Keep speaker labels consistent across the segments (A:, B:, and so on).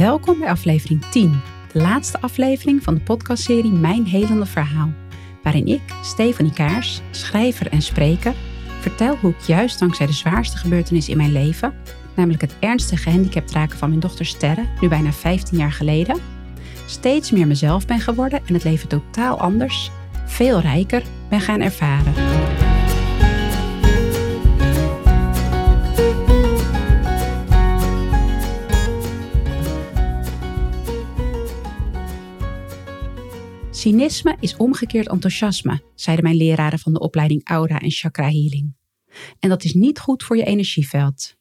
A: Welkom bij aflevering 10, de laatste aflevering van de podcastserie Mijn Helende Verhaal, waarin ik, Stefanie Kaars, schrijver en spreker, vertel hoe ik juist dankzij de zwaarste gebeurtenis in mijn leven, namelijk het ernstige gehandicapt raken van mijn dochter Sterre, nu bijna 15 jaar geleden, steeds meer mezelf ben geworden en het leven totaal anders, veel rijker ben gaan ervaren. Cynisme is omgekeerd enthousiasme, zeiden mijn leraren van de opleiding Aura en Chakra Healing. En dat is niet goed voor je energieveld.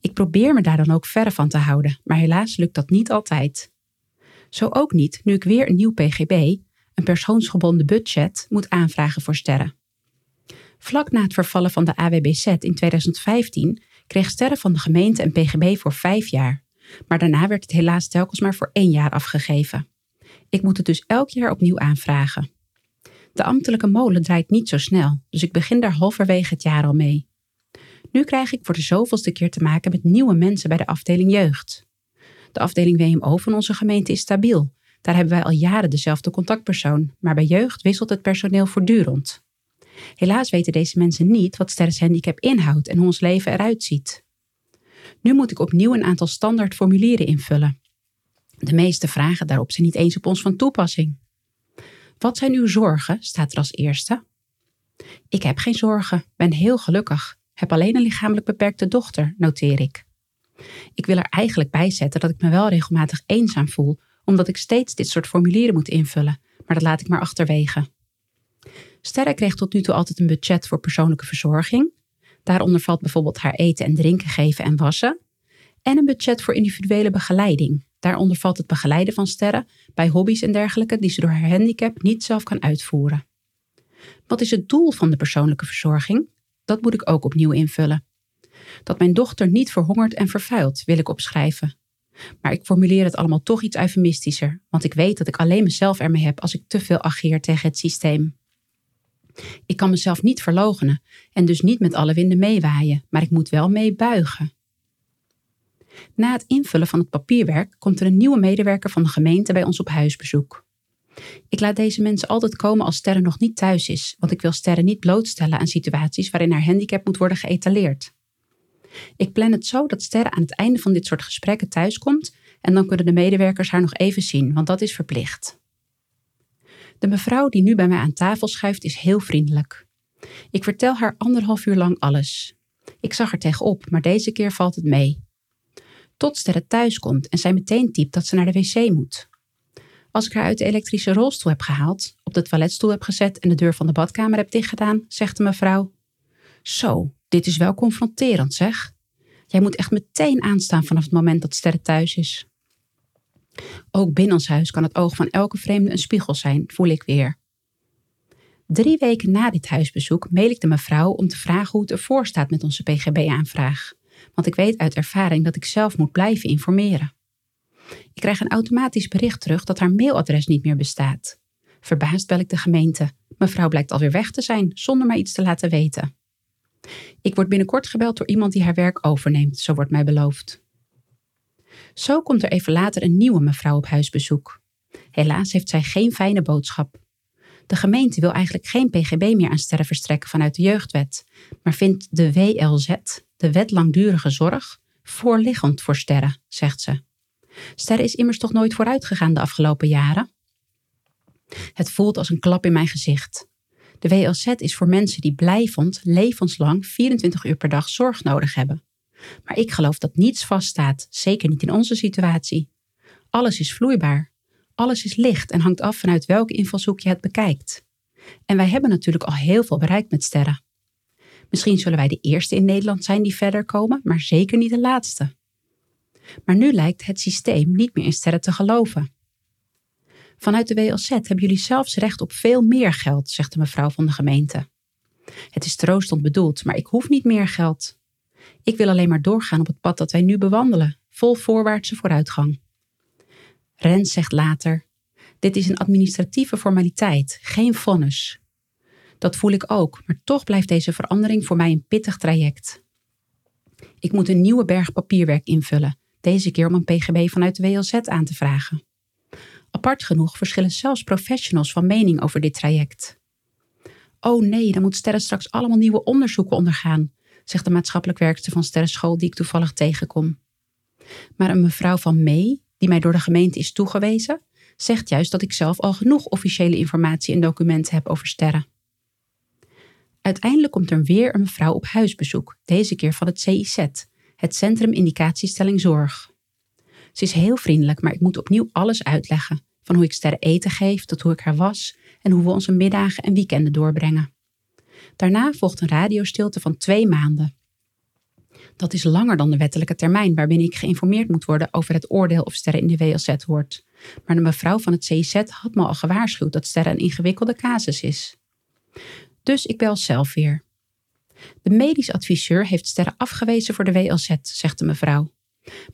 A: Ik probeer me daar dan ook verre van te houden, maar helaas lukt dat niet altijd. Zo ook niet nu ik weer een nieuw PGB, een persoonsgebonden budget, moet aanvragen voor sterren. Vlak na het vervallen van de AWBZ in 2015 kreeg sterren van de gemeente een PGB voor vijf jaar, maar daarna werd het helaas telkens maar voor één jaar afgegeven. Ik moet het dus elk jaar opnieuw aanvragen. De ambtelijke molen draait niet zo snel, dus ik begin daar halverwege het jaar al mee. Nu krijg ik voor de zoveelste keer te maken met nieuwe mensen bij de afdeling jeugd. De afdeling WMO van onze gemeente is stabiel. Daar hebben wij al jaren dezelfde contactpersoon, maar bij jeugd wisselt het personeel voortdurend. Helaas weten deze mensen niet wat Sterres Handicap inhoudt en hoe ons leven eruit ziet. Nu moet ik opnieuw een aantal standaard formulieren invullen. De meeste vragen daarop zijn niet eens op ons van toepassing. Wat zijn uw zorgen? staat er als eerste. Ik heb geen zorgen, ben heel gelukkig, heb alleen een lichamelijk beperkte dochter, noteer ik. Ik wil er eigenlijk bij zetten dat ik me wel regelmatig eenzaam voel, omdat ik steeds dit soort formulieren moet invullen, maar dat laat ik maar achterwege. Sterre kreeg tot nu toe altijd een budget voor persoonlijke verzorging. Daaronder valt bijvoorbeeld haar eten en drinken geven en wassen. En een budget voor individuele begeleiding, Daaronder valt het begeleiden van sterren bij hobby's en dergelijke die ze door haar handicap niet zelf kan uitvoeren. Wat is het doel van de persoonlijke verzorging? Dat moet ik ook opnieuw invullen. Dat mijn dochter niet verhongert en vervuilt, wil ik opschrijven. Maar ik formuleer het allemaal toch iets eufemistischer, want ik weet dat ik alleen mezelf ermee heb als ik te veel ageer tegen het systeem. Ik kan mezelf niet verlogenen en dus niet met alle winden meewaaien, maar ik moet wel meebuigen. Na het invullen van het papierwerk komt er een nieuwe medewerker van de gemeente bij ons op huisbezoek. Ik laat deze mensen altijd komen als Sterren nog niet thuis is, want ik wil Sterren niet blootstellen aan situaties waarin haar handicap moet worden geëtaleerd. Ik plan het zo dat Sterren aan het einde van dit soort gesprekken thuiskomt en dan kunnen de medewerkers haar nog even zien, want dat is verplicht. De mevrouw die nu bij mij aan tafel schuift is heel vriendelijk. Ik vertel haar anderhalf uur lang alles. Ik zag er tegenop, maar deze keer valt het mee tot Sterre thuis komt en zij meteen typt dat ze naar de wc moet. Als ik haar uit de elektrische rolstoel heb gehaald, op de toiletstoel heb gezet en de deur van de badkamer heb dichtgedaan, zegt de mevrouw: Zo, dit is wel confronterend, zeg. Jij moet echt meteen aanstaan vanaf het moment dat Sterre thuis is. Ook binnen ons huis kan het oog van elke vreemde een spiegel zijn, voel ik weer. Drie weken na dit huisbezoek mail ik de mevrouw om te vragen hoe het ervoor staat met onze PGB-aanvraag want ik weet uit ervaring dat ik zelf moet blijven informeren. Ik krijg een automatisch bericht terug dat haar mailadres niet meer bestaat. Verbaasd bel ik de gemeente. Mevrouw blijkt alweer weg te zijn, zonder mij iets te laten weten. Ik word binnenkort gebeld door iemand die haar werk overneemt, zo wordt mij beloofd. Zo komt er even later een nieuwe mevrouw op huisbezoek. Helaas heeft zij geen fijne boodschap. De gemeente wil eigenlijk geen PGB meer aan sterren verstrekken vanuit de jeugdwet, maar vindt de WLZ, de wet langdurige zorg, voorliggend voor sterren, zegt ze. Sterren is immers toch nooit vooruit gegaan de afgelopen jaren? Het voelt als een klap in mijn gezicht. De WLZ is voor mensen die blijvend, levenslang, 24 uur per dag zorg nodig hebben. Maar ik geloof dat niets vaststaat, zeker niet in onze situatie. Alles is vloeibaar. Alles is licht en hangt af vanuit welke invalshoek je het bekijkt. En wij hebben natuurlijk al heel veel bereikt met sterren. Misschien zullen wij de eerste in Nederland zijn die verder komen, maar zeker niet de laatste. Maar nu lijkt het systeem niet meer in sterren te geloven. Vanuit de WLZ hebben jullie zelfs recht op veel meer geld, zegt de mevrouw van de gemeente. Het is troostend bedoeld, maar ik hoef niet meer geld. Ik wil alleen maar doorgaan op het pad dat wij nu bewandelen, vol voorwaartse vooruitgang. Rens zegt later: Dit is een administratieve formaliteit, geen vonnis. Dat voel ik ook, maar toch blijft deze verandering voor mij een pittig traject. Ik moet een nieuwe berg papierwerk invullen, deze keer om een PGB vanuit de WLZ aan te vragen. Apart genoeg verschillen zelfs professionals van mening over dit traject. Oh nee, dan moet Sterren straks allemaal nieuwe onderzoeken ondergaan, zegt de maatschappelijk werkster van Sterrenschool die ik toevallig tegenkom. Maar een mevrouw van Mee, die mij door de gemeente is toegewezen, zegt juist dat ik zelf al genoeg officiële informatie en documenten heb over sterren. Uiteindelijk komt er weer een mevrouw op huisbezoek, deze keer van het CIZ, het Centrum Indicatiestelling Zorg. Ze is heel vriendelijk, maar ik moet opnieuw alles uitleggen, van hoe ik sterren eten geef tot hoe ik haar was en hoe we onze middagen en weekenden doorbrengen. Daarna volgt een radiostilte van twee maanden. Dat is langer dan de wettelijke termijn waarbinnen ik geïnformeerd moet worden over het oordeel of sterren in de WLZ hoort. Maar de mevrouw van het CIZ had me al gewaarschuwd dat sterren een ingewikkelde casus is. Dus ik bel zelf weer. De medisch adviseur heeft sterren afgewezen voor de WLZ, zegt de mevrouw.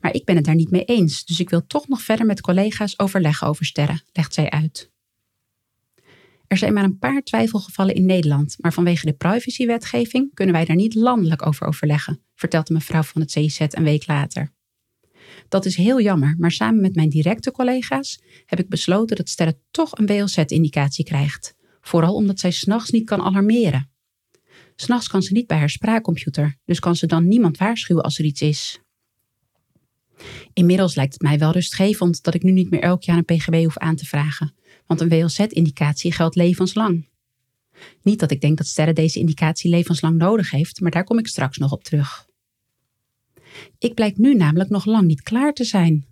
A: Maar ik ben het daar niet mee eens, dus ik wil toch nog verder met collega's overleggen over sterren, legt zij uit. Er zijn maar een paar twijfelgevallen in Nederland, maar vanwege de privacywetgeving kunnen wij daar niet landelijk over overleggen, vertelt de mevrouw van het CIZ een week later. Dat is heel jammer, maar samen met mijn directe collega's heb ik besloten dat Sterre toch een WLZ-indicatie krijgt. Vooral omdat zij s'nachts niet kan alarmeren. S'nachts kan ze niet bij haar spraakcomputer, dus kan ze dan niemand waarschuwen als er iets is. Inmiddels lijkt het mij wel rustgevend dat ik nu niet meer elk jaar een PGB hoef aan te vragen, want een WLZ-indicatie geldt levenslang. Niet dat ik denk dat Sterre deze indicatie levenslang nodig heeft, maar daar kom ik straks nog op terug. Ik blijk nu namelijk nog lang niet klaar te zijn.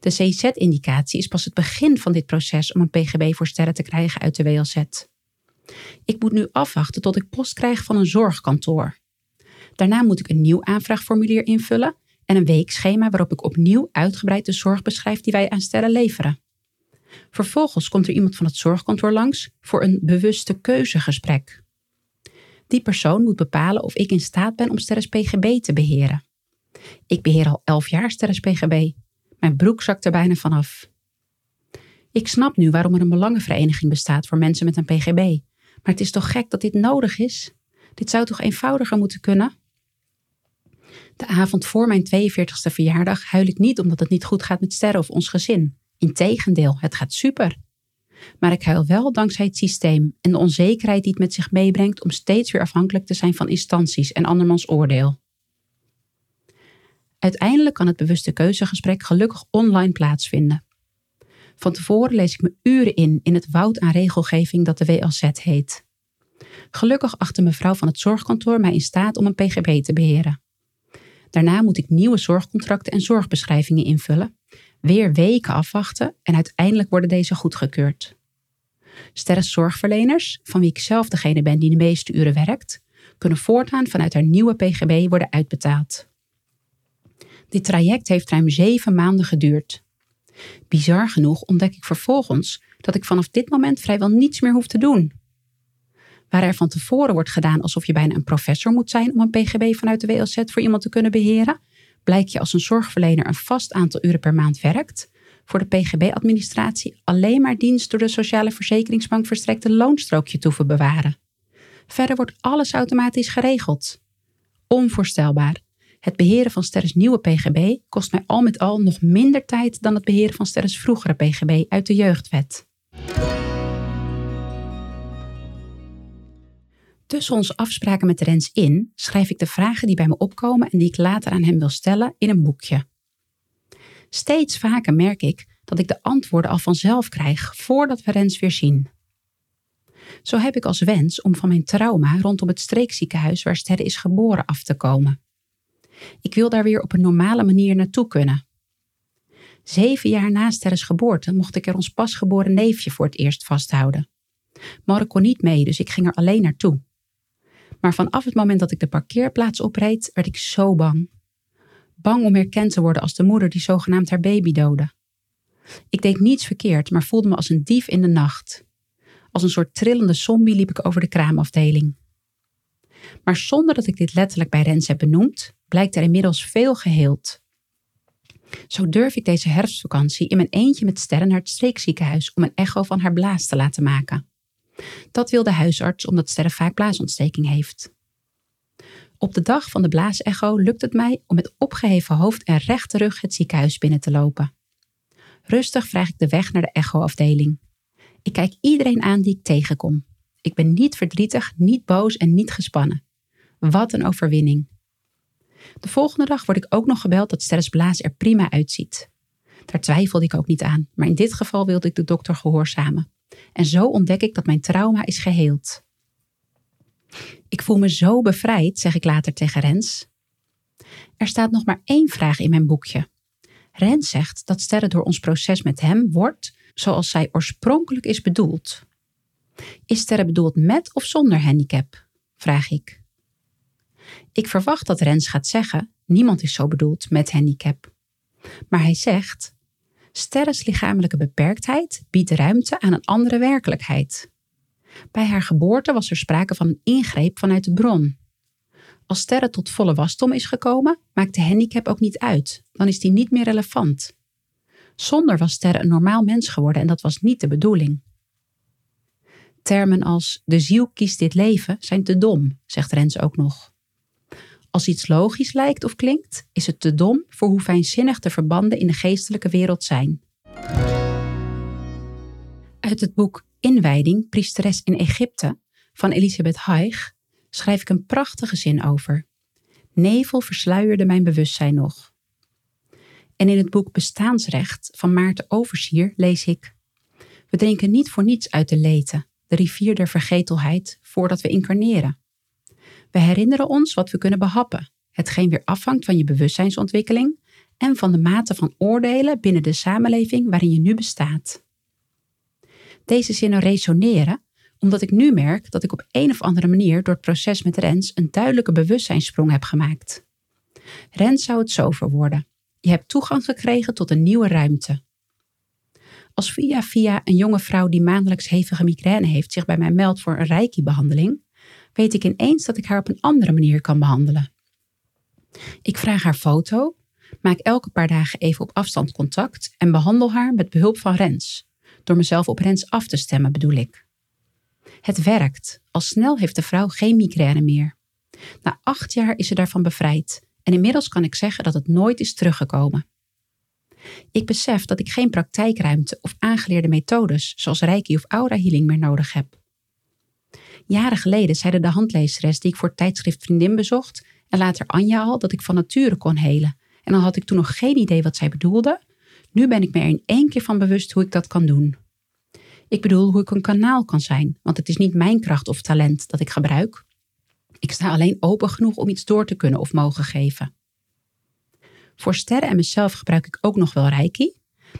A: De CZ-indicatie is pas het begin van dit proces om een PGB voor sterren te krijgen uit de WLZ. Ik moet nu afwachten tot ik post krijg van een zorgkantoor. Daarna moet ik een nieuw aanvraagformulier invullen en een weekschema waarop ik opnieuw uitgebreid de zorg beschrijf die wij aan sterren leveren. Vervolgens komt er iemand van het zorgkantoor langs voor een bewuste keuzegesprek. Die persoon moet bepalen of ik in staat ben om sterres PGB te beheren. Ik beheer al elf jaar sterres PGB. Mijn broek zakt er bijna vanaf. Ik snap nu waarom er een belangenvereniging bestaat voor mensen met een PGB. Maar het is toch gek dat dit nodig is? Dit zou toch eenvoudiger moeten kunnen? De avond voor mijn 42e verjaardag huil ik niet omdat het niet goed gaat met Sterren of ons gezin. Integendeel, het gaat super. Maar ik huil wel dankzij het systeem en de onzekerheid die het met zich meebrengt om steeds weer afhankelijk te zijn van instanties en andermans oordeel. Uiteindelijk kan het bewuste keuzegesprek gelukkig online plaatsvinden. Van tevoren lees ik me uren in in het woud aan regelgeving dat de WLZ heet. Gelukkig achter mevrouw van het zorgkantoor mij in staat om een PGB te beheren. Daarna moet ik nieuwe zorgcontracten en zorgbeschrijvingen invullen, weer weken afwachten en uiteindelijk worden deze goedgekeurd. Sterres zorgverleners, van wie ik zelf degene ben die de meeste uren werkt, kunnen voortaan vanuit haar nieuwe PGB worden uitbetaald. Dit traject heeft ruim zeven maanden geduurd. Bizar genoeg ontdek ik vervolgens dat ik vanaf dit moment vrijwel niets meer hoef te doen. Waar er van tevoren wordt gedaan alsof je bijna een professor moet zijn om een PGB vanuit de WLZ voor iemand te kunnen beheren, blijkt je als een zorgverlener een vast aantal uren per maand werkt, voor de PGB-administratie alleen maar dienst door de Sociale Verzekeringsbank verstrekte loonstrookje te bewaren. Verder wordt alles automatisch geregeld. Onvoorstelbaar. Het beheren van Sterres nieuwe PGB kost mij al met al nog minder tijd dan het beheren van Sterres vroegere PGB uit de jeugdwet. Tussen onze afspraken met Rens in schrijf ik de vragen die bij me opkomen en die ik later aan hem wil stellen in een boekje. Steeds vaker merk ik dat ik de antwoorden al vanzelf krijg voordat we Rens weer zien. Zo heb ik als wens om van mijn trauma rondom het streekziekenhuis waar Sterre is geboren af te komen. Ik wil daar weer op een normale manier naartoe kunnen. Zeven jaar na Sterres geboorte mocht ik er ons pasgeboren neefje voor het eerst vasthouden. Mark kon niet mee, dus ik ging er alleen naartoe. Maar vanaf het moment dat ik de parkeerplaats opreed, werd ik zo bang. Bang om herkend te worden als de moeder die zogenaamd haar baby doodde. Ik deed niets verkeerd, maar voelde me als een dief in de nacht. Als een soort trillende zombie liep ik over de kraamafdeling. Maar zonder dat ik dit letterlijk bij Rens heb benoemd, blijkt er inmiddels veel geheeld. Zo durf ik deze herfstvakantie in mijn eentje met sterren naar het streekziekenhuis om een echo van haar blaas te laten maken. Dat wil de huisarts omdat Sterre vaak blaasontsteking heeft. Op de dag van de blaasecho lukt het mij om met opgeheven hoofd en rechte rug het ziekenhuis binnen te lopen. Rustig vraag ik de weg naar de echoafdeling. Ik kijk iedereen aan die ik tegenkom. Ik ben niet verdrietig, niet boos en niet gespannen. Wat een overwinning. De volgende dag word ik ook nog gebeld dat Sterres Blaas er prima uitziet. Daar twijfelde ik ook niet aan, maar in dit geval wilde ik de dokter gehoorzamen. En zo ontdek ik dat mijn trauma is geheeld. Ik voel me zo bevrijd, zeg ik later tegen Rens. Er staat nog maar één vraag in mijn boekje. Rens zegt dat Sterren door ons proces met hem wordt zoals zij oorspronkelijk is bedoeld. Is Sterren bedoeld met of zonder handicap? vraag ik. Ik verwacht dat Rens gaat zeggen: niemand is zo bedoeld met handicap. Maar hij zegt: Sterres lichamelijke beperktheid biedt ruimte aan een andere werkelijkheid. Bij haar geboorte was er sprake van een ingreep vanuit de bron. Als Sterre tot volle wasdom is gekomen, maakt de handicap ook niet uit, dan is die niet meer relevant. Zonder was Sterre een normaal mens geworden en dat was niet de bedoeling. Termen als de ziel kiest dit leven zijn te dom, zegt Rens ook nog. Als iets logisch lijkt of klinkt, is het te dom voor hoe fijnzinnig de verbanden in de geestelijke wereld zijn. Uit het boek Inwijding, priesteres in Egypte van Elisabeth Haig schrijf ik een prachtige zin over. Nevel versluierde mijn bewustzijn nog. En in het boek Bestaansrecht van Maarten Oversier lees ik: We drinken niet voor niets uit de leten, de rivier der vergetelheid, voordat we incarneren. We herinneren ons wat we kunnen behappen, hetgeen weer afhangt van je bewustzijnsontwikkeling en van de mate van oordelen binnen de samenleving waarin je nu bestaat. Deze zinnen resoneren omdat ik nu merk dat ik op een of andere manier door het proces met Rens een duidelijke bewustzijnssprong heb gemaakt. Rens zou het zo verwoorden. Je hebt toegang gekregen tot een nieuwe ruimte. Als via via een jonge vrouw die maandelijks hevige migraine heeft zich bij mij meldt voor een reiki-behandeling, weet ik ineens dat ik haar op een andere manier kan behandelen. Ik vraag haar foto, maak elke paar dagen even op afstand contact en behandel haar met behulp van Rens. Door mezelf op Rens af te stemmen bedoel ik. Het werkt. Al snel heeft de vrouw geen migraine meer. Na acht jaar is ze daarvan bevrijd en inmiddels kan ik zeggen dat het nooit is teruggekomen. Ik besef dat ik geen praktijkruimte of aangeleerde methodes zoals reiki of aura healing meer nodig heb. Jaren geleden zeiden de handlezeres die ik voor tijdschrift Vriendin bezocht en later Anja al dat ik van nature kon helen. En dan had ik toen nog geen idee wat zij bedoelde. Nu ben ik me er in één keer van bewust hoe ik dat kan doen. Ik bedoel hoe ik een kanaal kan zijn, want het is niet mijn kracht of talent dat ik gebruik. Ik sta alleen open genoeg om iets door te kunnen of mogen geven. Voor sterren en mezelf gebruik ik ook nog wel reiki,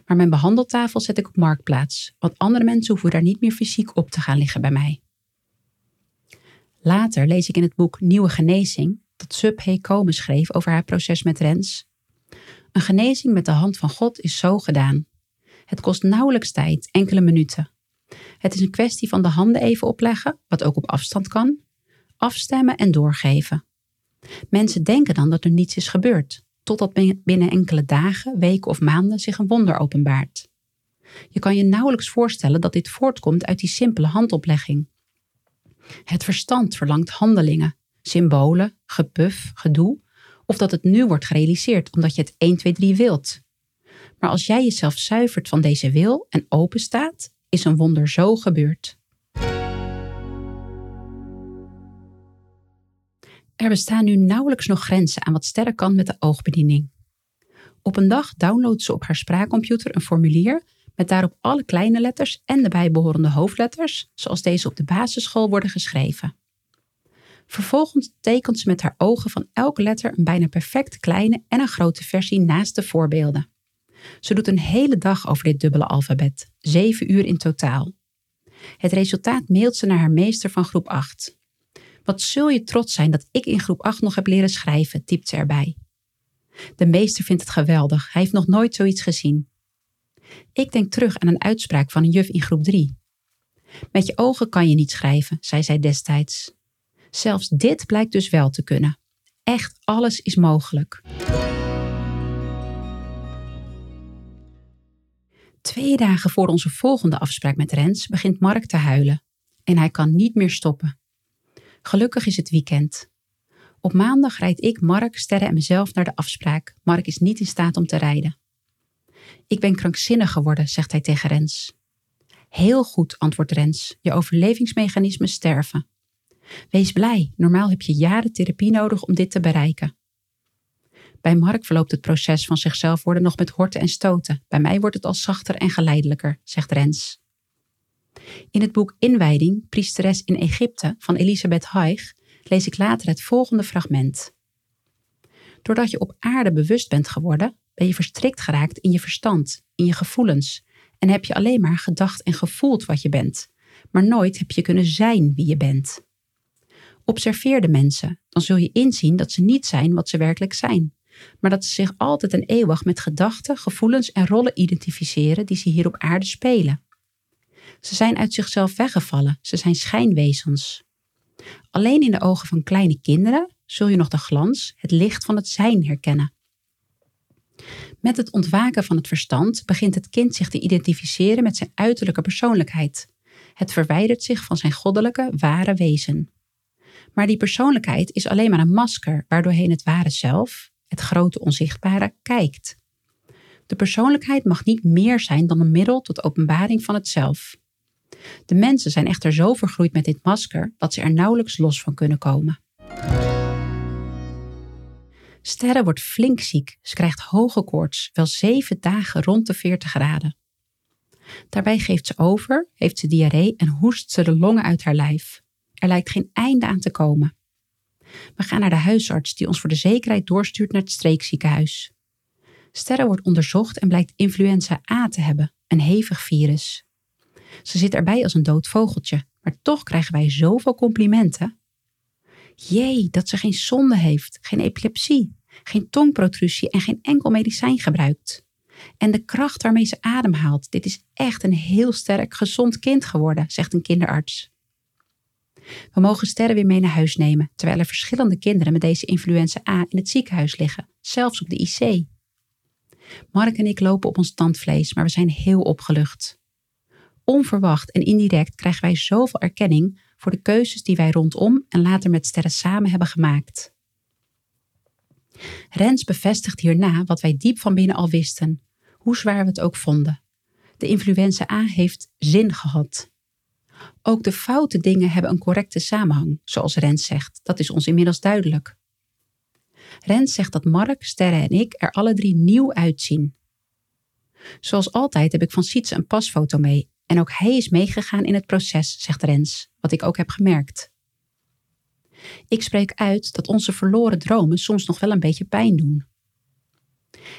A: maar mijn behandeltafel zet ik op marktplaats, want andere mensen hoeven daar niet meer fysiek op te gaan liggen bij mij. Later lees ik in het boek Nieuwe Genezing dat Sub He Komen schreef over haar proces met Rens. Een genezing met de hand van God is zo gedaan. Het kost nauwelijks tijd, enkele minuten. Het is een kwestie van de handen even opleggen, wat ook op afstand kan, afstemmen en doorgeven. Mensen denken dan dat er niets is gebeurd, totdat binnen enkele dagen, weken of maanden zich een wonder openbaart. Je kan je nauwelijks voorstellen dat dit voortkomt uit die simpele handoplegging. Het verstand verlangt handelingen, symbolen, gepuf, gedoe, of dat het nu wordt gerealiseerd omdat je het 1, 2, 3 wilt. Maar als jij jezelf zuivert van deze wil en open staat, is een wonder zo gebeurd. Er bestaan nu nauwelijks nog grenzen aan wat Sterren kan met de oogbediening. Op een dag downloadt ze op haar spraakcomputer een formulier met daarop alle kleine letters en de bijbehorende hoofdletters, zoals deze op de basisschool worden geschreven. Vervolgens tekent ze met haar ogen van elke letter een bijna perfect kleine en een grote versie naast de voorbeelden. Ze doet een hele dag over dit dubbele alfabet, zeven uur in totaal. Het resultaat mailt ze naar haar meester van groep 8. Wat zul je trots zijn dat ik in groep 8 nog heb leren schrijven, typt ze erbij. De meester vindt het geweldig, hij heeft nog nooit zoiets gezien. Ik denk terug aan een uitspraak van een juf in groep 3. Met je ogen kan je niet schrijven, zei zij destijds. Zelfs dit blijkt dus wel te kunnen. Echt alles is mogelijk. Twee dagen voor onze volgende afspraak met Rens begint Mark te huilen en hij kan niet meer stoppen. Gelukkig is het weekend. Op maandag rijd ik, Mark, Sterre en mezelf naar de afspraak. Mark is niet in staat om te rijden. Ik ben krankzinnig geworden, zegt hij tegen Rens. Heel goed, antwoordt Rens. Je overlevingsmechanismen sterven. Wees blij, normaal heb je jaren therapie nodig om dit te bereiken. Bij Mark verloopt het proces van zichzelf worden nog met horten en stoten. Bij mij wordt het al zachter en geleidelijker, zegt Rens. In het boek Inwijding, Priesteres in Egypte van Elisabeth Haig lees ik later het volgende fragment. Doordat je op aarde bewust bent geworden, ben je verstrikt geraakt in je verstand, in je gevoelens en heb je alleen maar gedacht en gevoeld wat je bent, maar nooit heb je kunnen zijn wie je bent. Observeer de mensen, dan zul je inzien dat ze niet zijn wat ze werkelijk zijn, maar dat ze zich altijd en eeuwig met gedachten, gevoelens en rollen identificeren die ze hier op aarde spelen. Ze zijn uit zichzelf weggevallen, ze zijn schijnwezens. Alleen in de ogen van kleine kinderen zul je nog de glans, het licht van het zijn herkennen. Met het ontwaken van het verstand begint het kind zich te identificeren met zijn uiterlijke persoonlijkheid. Het verwijdert zich van zijn goddelijke, ware wezen. Maar die persoonlijkheid is alleen maar een masker waardoorheen het ware zelf, het grote onzichtbare, kijkt. De persoonlijkheid mag niet meer zijn dan een middel tot openbaring van het zelf. De mensen zijn echter zo vergroeid met dit masker dat ze er nauwelijks los van kunnen komen. Sterre wordt flink ziek. Ze krijgt hoge koorts, wel zeven dagen rond de 40 graden. Daarbij geeft ze over, heeft ze diarree en hoest ze de longen uit haar lijf. Er lijkt geen einde aan te komen. We gaan naar de huisarts die ons voor de zekerheid doorstuurt naar het streekziekenhuis. Sterre wordt onderzocht en blijkt influenza A te hebben, een hevig virus. Ze zit erbij als een dood vogeltje, maar toch krijgen wij zoveel complimenten. Jee, dat ze geen zonde heeft, geen epilepsie, geen tongprotrusie en geen enkel medicijn gebruikt. En de kracht waarmee ze ademhaalt, dit is echt een heel sterk, gezond kind geworden, zegt een kinderarts. We mogen Sterren weer mee naar huis nemen, terwijl er verschillende kinderen met deze influenza A in het ziekenhuis liggen, zelfs op de IC. Mark en ik lopen op ons tandvlees, maar we zijn heel opgelucht. Onverwacht en indirect krijgen wij zoveel erkenning voor de keuzes die wij rondom en later met sterren samen hebben gemaakt. Rens bevestigt hierna wat wij diep van binnen al wisten, hoe zwaar we het ook vonden. De influenza A heeft zin gehad. Ook de foute dingen hebben een correcte samenhang, zoals Rens zegt. Dat is ons inmiddels duidelijk. Rens zegt dat Mark, Sterre en ik er alle drie nieuw uitzien. Zoals altijd heb ik van Sietse een pasfoto mee en ook hij is meegegaan in het proces, zegt Rens, wat ik ook heb gemerkt. Ik spreek uit dat onze verloren dromen soms nog wel een beetje pijn doen.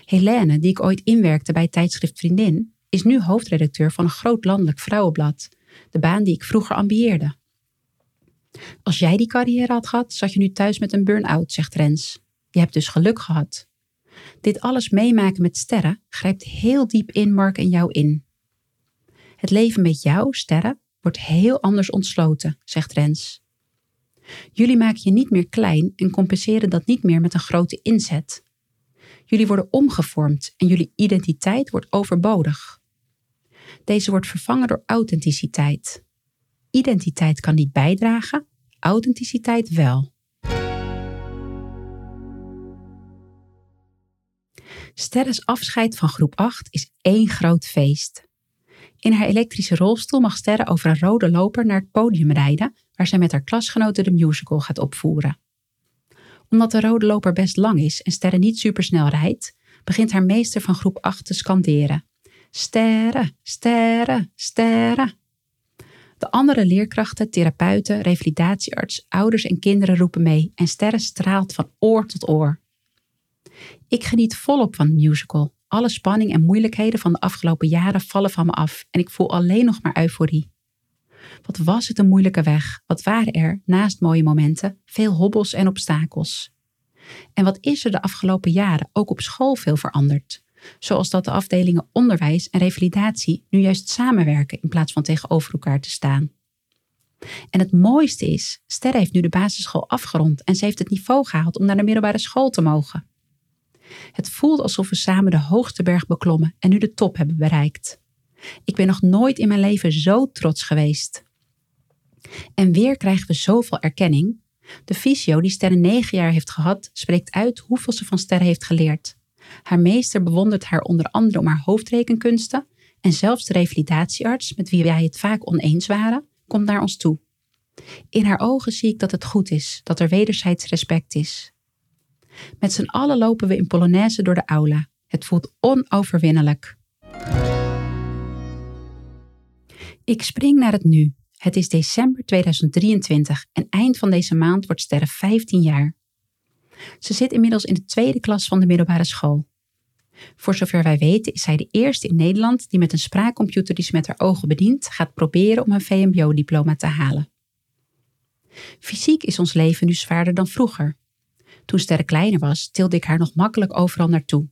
A: Helene, die ik ooit inwerkte bij tijdschrift Vriendin, is nu hoofdredacteur van een groot landelijk vrouwenblad, de baan die ik vroeger ambieerde. Als jij die carrière had gehad, zat je nu thuis met een burn-out, zegt Rens. Je hebt dus geluk gehad. Dit alles meemaken met sterren grijpt heel diep in Mark en jou in. Het leven met jou, sterren, wordt heel anders ontsloten, zegt Rens. Jullie maken je niet meer klein en compenseren dat niet meer met een grote inzet. Jullie worden omgevormd en jullie identiteit wordt overbodig. Deze wordt vervangen door authenticiteit. Identiteit kan niet bijdragen, authenticiteit wel. Sterres afscheid van groep 8 is één groot feest. In haar elektrische rolstoel mag Sterre over een rode loper naar het podium rijden, waar zij met haar klasgenoten de musical gaat opvoeren. Omdat de rode loper best lang is en Sterre niet supersnel rijdt, begint haar meester van groep 8 te scanderen. Sterre, sterre, sterre. De andere leerkrachten, therapeuten, revalidatiearts, ouders en kinderen roepen mee en Sterre straalt van oor tot oor. Ik geniet volop van de musical. Alle spanning en moeilijkheden van de afgelopen jaren vallen van me af en ik voel alleen nog maar euforie. Wat was het een moeilijke weg? Wat waren er, naast mooie momenten, veel hobbels en obstakels? En wat is er de afgelopen jaren ook op school veel veranderd? Zoals dat de afdelingen onderwijs en revalidatie nu juist samenwerken in plaats van tegenover elkaar te staan. En het mooiste is, Ster heeft nu de basisschool afgerond en ze heeft het niveau gehaald om naar de middelbare school te mogen. Het voelt alsof we samen de hoogste berg beklommen en nu de top hebben bereikt. Ik ben nog nooit in mijn leven zo trots geweest. En weer krijgen we zoveel erkenning. De fysio die Sterre negen jaar heeft gehad, spreekt uit hoeveel ze van Sterre heeft geleerd. Haar meester bewondert haar onder andere om haar hoofdrekenkunsten en zelfs de revalidatiearts, met wie wij het vaak oneens waren, komt naar ons toe. In haar ogen zie ik dat het goed is, dat er wederzijds respect is. Met z'n allen lopen we in Polonaise door de aula. Het voelt onoverwinnelijk. Ik spring naar het nu. Het is december 2023 en eind van deze maand wordt Sterre 15 jaar. Ze zit inmiddels in de tweede klas van de middelbare school. Voor zover wij weten is zij de eerste in Nederland die met een spraakcomputer die ze met haar ogen bedient gaat proberen om een VMBO-diploma te halen. Fysiek is ons leven nu zwaarder dan vroeger. Toen Sterre kleiner was, tilde ik haar nog makkelijk overal naartoe.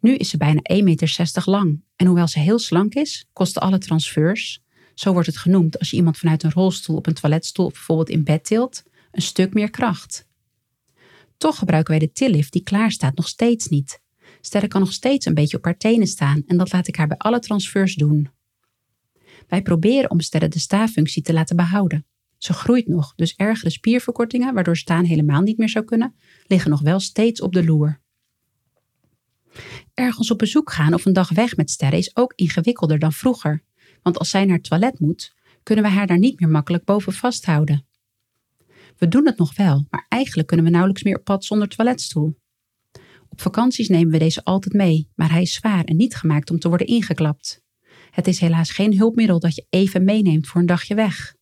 A: Nu is ze bijna 1,60 meter lang en hoewel ze heel slank is, kosten alle transfers, zo wordt het genoemd als je iemand vanuit een rolstoel op een toiletstoel of bijvoorbeeld in bed tilt, een stuk meer kracht. Toch gebruiken wij de tillift die klaar staat nog steeds niet. Sterre kan nog steeds een beetje op haar tenen staan en dat laat ik haar bij alle transfers doen. Wij proberen om Sterre de staaffunctie te laten behouden. Ze groeit nog, dus ergere spierverkortingen, waardoor staan helemaal niet meer zou kunnen, liggen nog wel steeds op de loer. Ergens op bezoek gaan of een dag weg met Sterre is ook ingewikkelder dan vroeger, want als zij naar het toilet moet, kunnen we haar daar niet meer makkelijk boven vasthouden. We doen het nog wel, maar eigenlijk kunnen we nauwelijks meer op pad zonder toiletstoel. Op vakanties nemen we deze altijd mee, maar hij is zwaar en niet gemaakt om te worden ingeklapt. Het is helaas geen hulpmiddel dat je even meeneemt voor een dagje weg.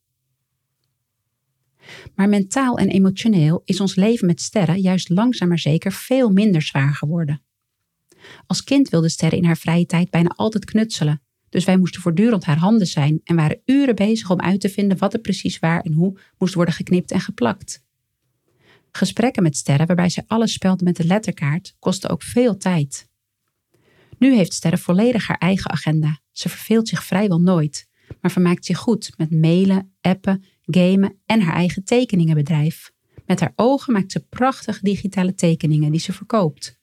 A: Maar mentaal en emotioneel is ons leven met sterren juist langzaam maar zeker veel minder zwaar geworden. Als kind wilde sterren in haar vrije tijd bijna altijd knutselen, dus wij moesten voortdurend haar handen zijn en waren uren bezig om uit te vinden wat er precies waar en hoe moest worden geknipt en geplakt. Gesprekken met Sterre, waarbij zij alles spelde met de letterkaart, kostten ook veel tijd. Nu heeft Sterre volledig haar eigen agenda. Ze verveelt zich vrijwel nooit, maar vermaakt zich goed met mailen, appen, gamen en haar eigen tekeningenbedrijf. Met haar ogen maakt ze prachtige digitale tekeningen die ze verkoopt.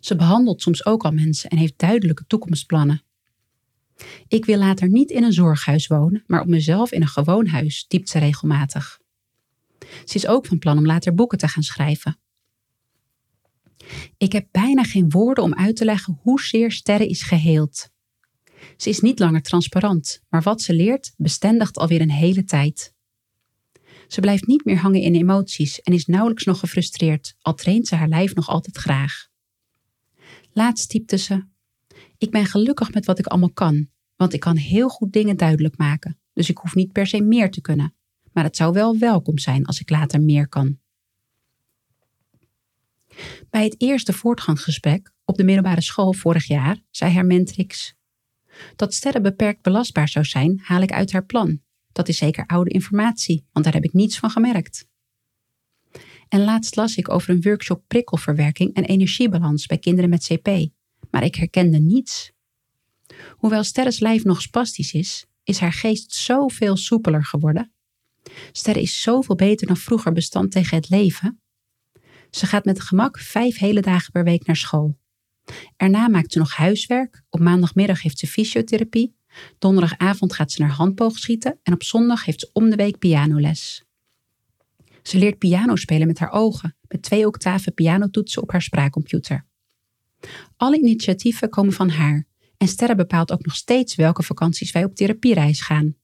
A: Ze behandelt soms ook al mensen en heeft duidelijke toekomstplannen. Ik wil later niet in een zorghuis wonen, maar op mezelf in een gewoon huis, typt ze regelmatig. Ze is ook van plan om later boeken te gaan schrijven. Ik heb bijna geen woorden om uit te leggen hoezeer Sterre is geheeld. Ze is niet langer transparant, maar wat ze leert bestendigt alweer een hele tijd. Ze blijft niet meer hangen in emoties en is nauwelijks nog gefrustreerd, al traint ze haar lijf nog altijd graag. Laatst typte ze: Ik ben gelukkig met wat ik allemaal kan, want ik kan heel goed dingen duidelijk maken, dus ik hoef niet per se meer te kunnen maar het zou wel welkom zijn als ik later meer kan. Bij het eerste voortgangsgesprek op de middelbare school vorig jaar zei Hermentrix: Dat sterren beperkt belastbaar zou zijn, haal ik uit haar plan. Dat is zeker oude informatie, want daar heb ik niets van gemerkt. En laatst las ik over een workshop prikkelverwerking en energiebalans bij kinderen met CP, maar ik herkende niets. Hoewel Sterres lijf nog spastisch is, is haar geest zoveel soepeler geworden Sterre is zoveel beter dan vroeger bestand tegen het leven. Ze gaat met gemak vijf hele dagen per week naar school. Erna maakt ze nog huiswerk. Op maandagmiddag heeft ze fysiotherapie. Donderdagavond gaat ze naar handboogschieten. En op zondag heeft ze om de week pianoles. Ze leert piano spelen met haar ogen, met twee octaven pianotoetsen op haar spraakcomputer. Alle initiatieven komen van haar en Sterre bepaalt ook nog steeds welke vakanties wij op therapiereis gaan.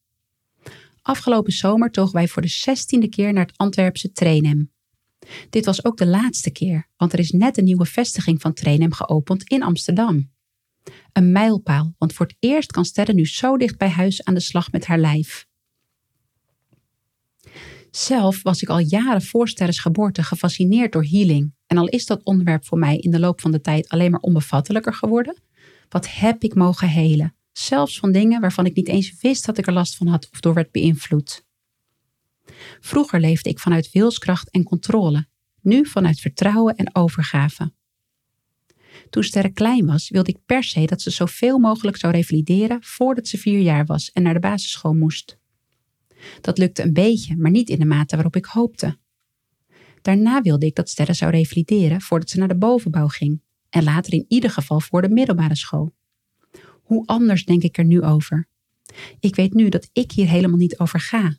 A: Afgelopen zomer togen wij voor de zestiende keer naar het Antwerpse Trainem. Dit was ook de laatste keer, want er is net een nieuwe vestiging van Trainem geopend in Amsterdam. Een mijlpaal, want voor het eerst kan Sterre nu zo dicht bij huis aan de slag met haar lijf. Zelf was ik al jaren voor Sterres geboorte gefascineerd door healing. En al is dat onderwerp voor mij in de loop van de tijd alleen maar onbevattelijker geworden, wat heb ik mogen helen? zelfs van dingen waarvan ik niet eens wist dat ik er last van had of door werd beïnvloed. Vroeger leefde ik vanuit wilskracht en controle, nu vanuit vertrouwen en overgave. Toen Sterre klein was, wilde ik per se dat ze zoveel mogelijk zou revalideren voordat ze vier jaar was en naar de basisschool moest. Dat lukte een beetje, maar niet in de mate waarop ik hoopte. Daarna wilde ik dat Sterre zou revalideren voordat ze naar de bovenbouw ging en later in ieder geval voor de middelbare school. Hoe anders denk ik er nu over? Ik weet nu dat ik hier helemaal niet over ga.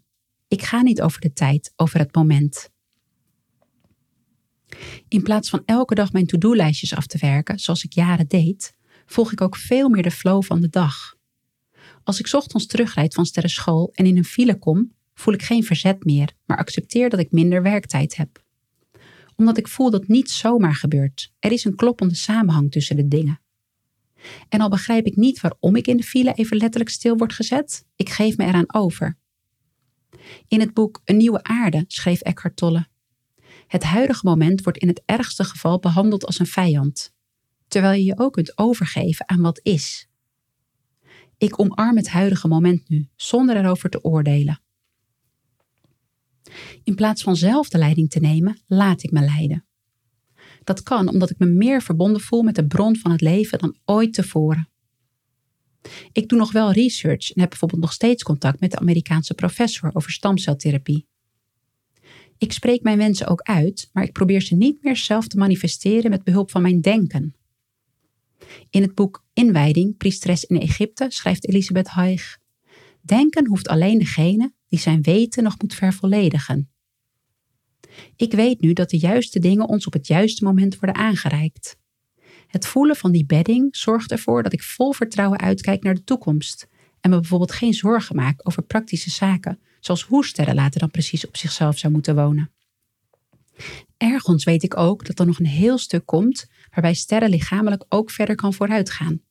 A: Ik ga niet over de tijd, over het moment. In plaats van elke dag mijn to-do-lijstjes af te werken, zoals ik jaren deed, volg ik ook veel meer de flow van de dag. Als ik ochtends terugrijd van sterrenschool en in een file kom, voel ik geen verzet meer, maar accepteer dat ik minder werktijd heb. Omdat ik voel dat niets zomaar gebeurt. Er is een kloppende samenhang tussen de dingen. En al begrijp ik niet waarom ik in de file even letterlijk stil word gezet, ik geef me eraan over. In het boek Een nieuwe aarde schreef Eckhart Tolle: Het huidige moment wordt in het ergste geval behandeld als een vijand, terwijl je je ook kunt overgeven aan wat is. Ik omarm het huidige moment nu, zonder erover te oordelen. In plaats van zelf de leiding te nemen, laat ik me leiden. Dat kan omdat ik me meer verbonden voel met de bron van het leven dan ooit tevoren. Ik doe nog wel research en heb bijvoorbeeld nog steeds contact met de Amerikaanse professor over stamceltherapie. Ik spreek mijn wensen ook uit, maar ik probeer ze niet meer zelf te manifesteren met behulp van mijn denken. In het boek Inwijding, Priesteres in Egypte, schrijft Elisabeth Haig: Denken hoeft alleen degene die zijn weten nog moet vervolledigen. Ik weet nu dat de juiste dingen ons op het juiste moment worden aangereikt. Het voelen van die bedding zorgt ervoor dat ik vol vertrouwen uitkijk naar de toekomst en me bijvoorbeeld geen zorgen maak over praktische zaken, zoals hoe sterren later dan precies op zichzelf zou moeten wonen. Ergens weet ik ook dat er nog een heel stuk komt waarbij sterren lichamelijk ook verder kan vooruitgaan.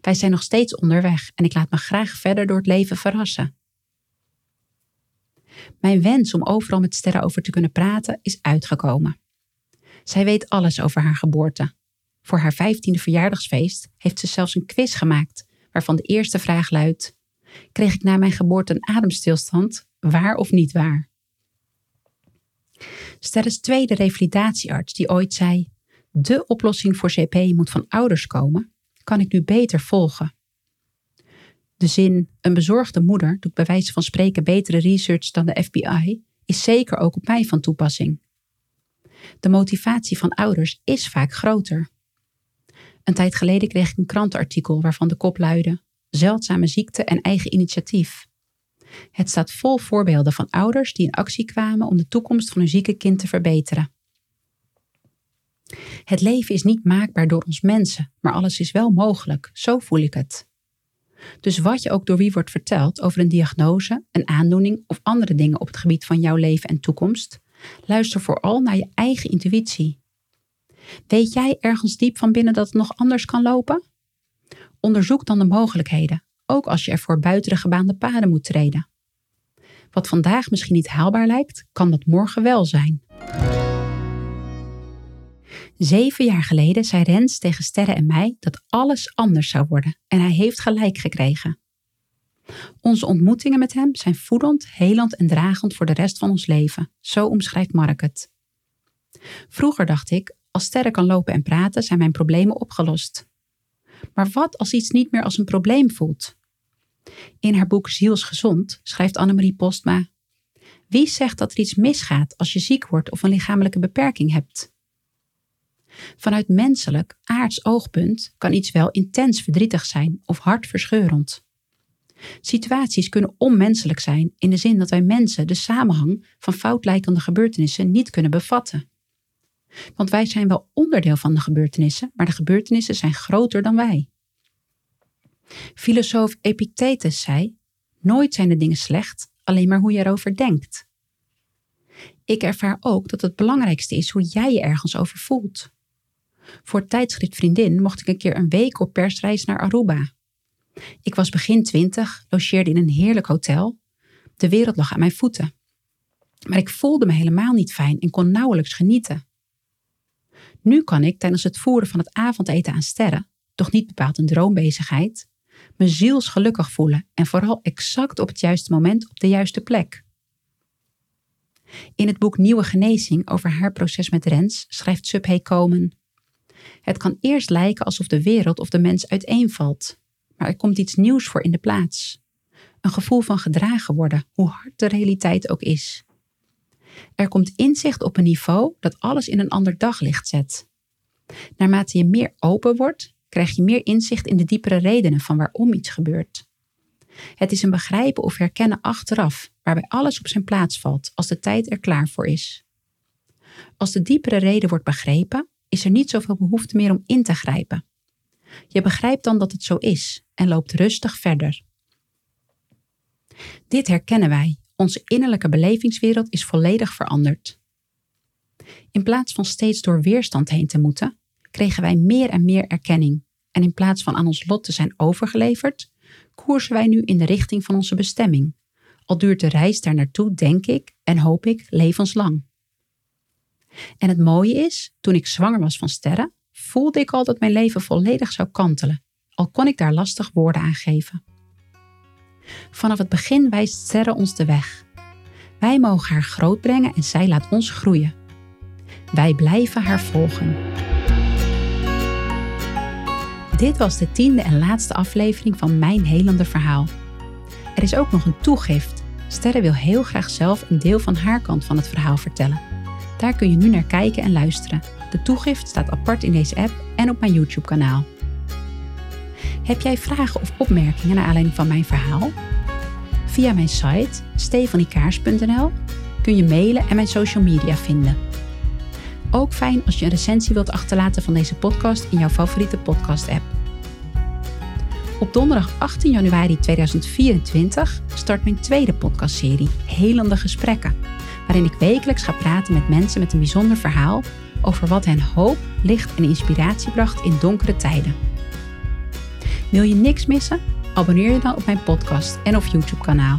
A: Wij zijn nog steeds onderweg en ik laat me graag verder door het leven verrassen. Mijn wens om overal met sterren over te kunnen praten is uitgekomen. Zij weet alles over haar geboorte. Voor haar vijftiende verjaardagsfeest heeft ze zelfs een quiz gemaakt, waarvan de eerste vraag luidt: Kreeg ik na mijn geboorte een ademstilstand, waar of niet waar? Sterres tweede revalidatiearts, die ooit zei: De oplossing voor CP moet van ouders komen, kan ik nu beter volgen. De zin een bezorgde moeder doet bij wijze van spreken betere research dan de FBI is zeker ook op mij van toepassing. De motivatie van ouders is vaak groter. Een tijd geleden kreeg ik een krantenartikel waarvan de kop luidde: Zeldzame ziekte en eigen initiatief. Het staat vol voorbeelden van ouders die in actie kwamen om de toekomst van hun zieke kind te verbeteren. Het leven is niet maakbaar door ons mensen, maar alles is wel mogelijk, zo voel ik het. Dus wat je ook door wie wordt verteld over een diagnose, een aandoening of andere dingen op het gebied van jouw leven en toekomst, luister vooral naar je eigen intuïtie. Weet jij ergens diep van binnen dat het nog anders kan lopen? Onderzoek dan de mogelijkheden, ook als je ervoor buiten de gebaande paden moet treden. Wat vandaag misschien niet haalbaar lijkt, kan dat morgen wel zijn. Zeven jaar geleden zei Rens tegen Sterren en mij dat alles anders zou worden en hij heeft gelijk gekregen. Onze ontmoetingen met hem zijn voedend, helend en dragend voor de rest van ons leven, zo omschrijft Mark het. Vroeger dacht ik, als Sterren kan lopen en praten, zijn mijn problemen opgelost. Maar wat als iets niet meer als een probleem voelt? In haar boek Zielsgezond schrijft Annemarie Postma: Wie zegt dat er iets misgaat als je ziek wordt of een lichamelijke beperking hebt? Vanuit menselijk, aards oogpunt kan iets wel intens verdrietig zijn of hartverscheurend. Situaties kunnen onmenselijk zijn in de zin dat wij mensen de samenhang van foutlijkende gebeurtenissen niet kunnen bevatten. Want wij zijn wel onderdeel van de gebeurtenissen, maar de gebeurtenissen zijn groter dan wij. Filosoof Epictetus zei: Nooit zijn de dingen slecht, alleen maar hoe je erover denkt. Ik ervaar ook dat het belangrijkste is hoe jij je ergens over voelt. Voor het tijdschrift Vriendin mocht ik een keer een week op persreis naar Aruba. Ik was begin twintig, logeerde in een heerlijk hotel. De wereld lag aan mijn voeten. Maar ik voelde me helemaal niet fijn en kon nauwelijks genieten. Nu kan ik tijdens het voeren van het avondeten aan sterren, toch niet bepaald een droombezigheid, me zielsgelukkig voelen en vooral exact op het juiste moment op de juiste plek. In het boek Nieuwe Genezing over haar proces met Rens schrijft Subhe Komen: het kan eerst lijken alsof de wereld of de mens uiteenvalt, maar er komt iets nieuws voor in de plaats. Een gevoel van gedragen worden, hoe hard de realiteit ook is. Er komt inzicht op een niveau dat alles in een ander daglicht zet. Naarmate je meer open wordt, krijg je meer inzicht in de diepere redenen van waarom iets gebeurt. Het is een begrijpen of herkennen achteraf, waarbij alles op zijn plaats valt als de tijd er klaar voor is. Als de diepere reden wordt begrepen, is er niet zoveel behoefte meer om in te grijpen. Je begrijpt dan dat het zo is en loopt rustig verder. Dit herkennen wij. Onze innerlijke belevingswereld is volledig veranderd. In plaats van steeds door weerstand heen te moeten, kregen wij meer en meer erkenning. En in plaats van aan ons lot te zijn overgeleverd, koersen wij nu in de richting van onze bestemming. Al duurt de reis daar naartoe, denk ik en hoop ik, levenslang. En het mooie is, toen ik zwanger was van sterren, voelde ik al dat mijn leven volledig zou kantelen, al kon ik daar lastig woorden aan geven. Vanaf het begin wijst sterren ons de weg. Wij mogen haar groot brengen en zij laat ons groeien. Wij blijven haar volgen. Dit was de tiende en laatste aflevering van mijn helende verhaal. Er is ook nog een toegift. Sterre wil heel graag zelf een deel van haar kant van het verhaal vertellen. Daar kun je nu naar kijken en luisteren. De toegift staat apart in deze app en op mijn YouTube-kanaal. Heb jij vragen of opmerkingen naar aanleiding van mijn verhaal? Via mijn site stefaniekaars.nl kun je mailen en mijn social media vinden. Ook fijn als je een recensie wilt achterlaten van deze podcast in jouw favoriete podcast-app. Op donderdag 18 januari 2024 start mijn tweede podcastserie Helende Gesprekken, waarin ik wekelijks ga praten met mensen met een bijzonder verhaal over wat hen hoop, licht en inspiratie bracht in donkere tijden. Wil je niks missen? Abonneer je dan op mijn podcast en of YouTube kanaal.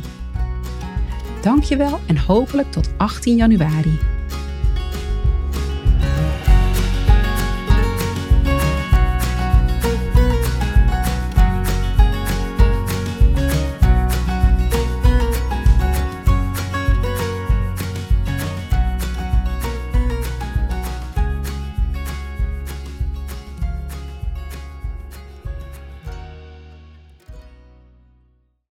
A: Dankjewel en hopelijk tot 18 januari.